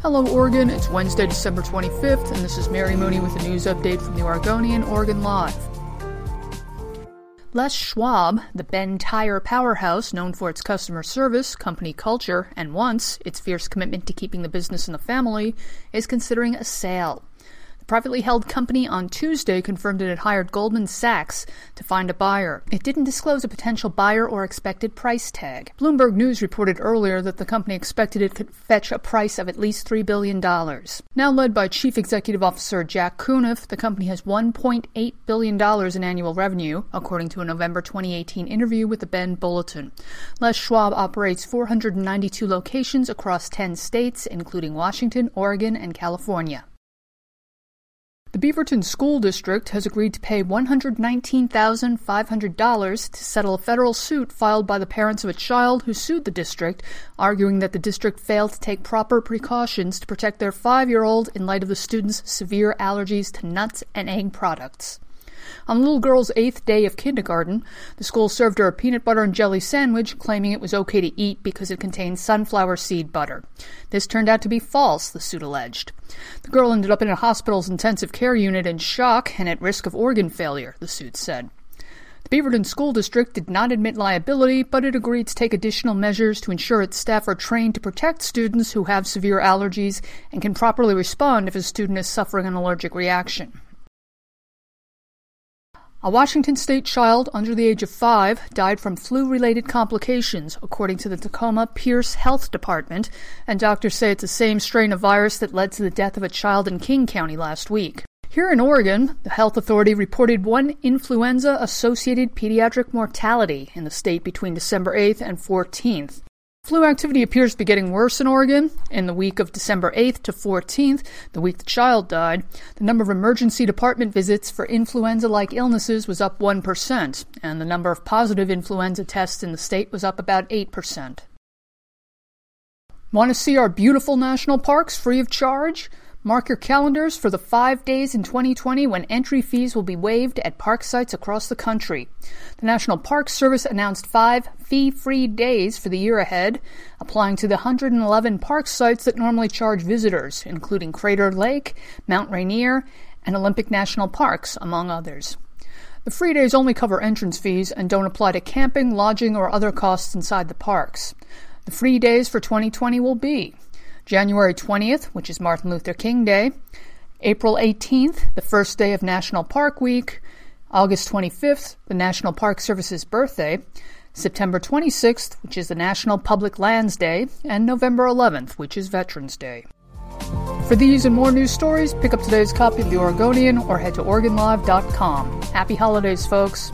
Hello, Oregon. It's Wednesday, December 25th, and this is Mary Mooney with a news update from the Oregonian Oregon Live. Les Schwab, the Bend Tire powerhouse known for its customer service, company culture, and once its fierce commitment to keeping the business in the family, is considering a sale privately held company on Tuesday confirmed it had hired Goldman Sachs to find a buyer. It didn't disclose a potential buyer or expected price tag. Bloomberg News reported earlier that the company expected it could fetch a price of at least $3 billion. Now led by Chief Executive Officer Jack Cunniffe, the company has $1.8 billion in annual revenue, according to a November 2018 interview with the Bend Bulletin. Les Schwab operates 492 locations across 10 states, including Washington, Oregon, and California. The Beaverton School District has agreed to pay $119,500 to settle a federal suit filed by the parents of a child who sued the district, arguing that the district failed to take proper precautions to protect their five year old in light of the student's severe allergies to nuts and egg products. On the little girl's eighth day of kindergarten, the school served her a peanut butter and jelly sandwich, claiming it was okay to eat because it contained sunflower seed butter. This turned out to be false, the suit alleged. The girl ended up in a hospital's intensive care unit in shock and at risk of organ failure, the suit said. The Beaverton School District did not admit liability, but it agreed to take additional measures to ensure its staff are trained to protect students who have severe allergies and can properly respond if a student is suffering an allergic reaction. A Washington state child under the age of five died from flu related complications, according to the Tacoma Pierce Health Department, and doctors say it's the same strain of virus that led to the death of a child in King County last week. Here in Oregon, the health authority reported one influenza associated pediatric mortality in the state between December 8th and 14th. Flu activity appears to be getting worse in Oregon. In the week of December 8th to 14th, the week the child died, the number of emergency department visits for influenza like illnesses was up 1%, and the number of positive influenza tests in the state was up about 8%. Want to see our beautiful national parks free of charge? Mark your calendars for the five days in 2020 when entry fees will be waived at park sites across the country. The National Park Service announced five fee free days for the year ahead, applying to the 111 park sites that normally charge visitors, including Crater Lake, Mount Rainier, and Olympic National Parks, among others. The free days only cover entrance fees and don't apply to camping, lodging, or other costs inside the parks. The free days for 2020 will be January 20th, which is Martin Luther King Day, April 18th, the first day of National Park Week, August 25th, the National Park Service's birthday, September 26th, which is the National Public Lands Day, and November 11th, which is Veterans Day. For these and more news stories, pick up today's copy of The Oregonian or head to OregonLive.com. Happy holidays, folks!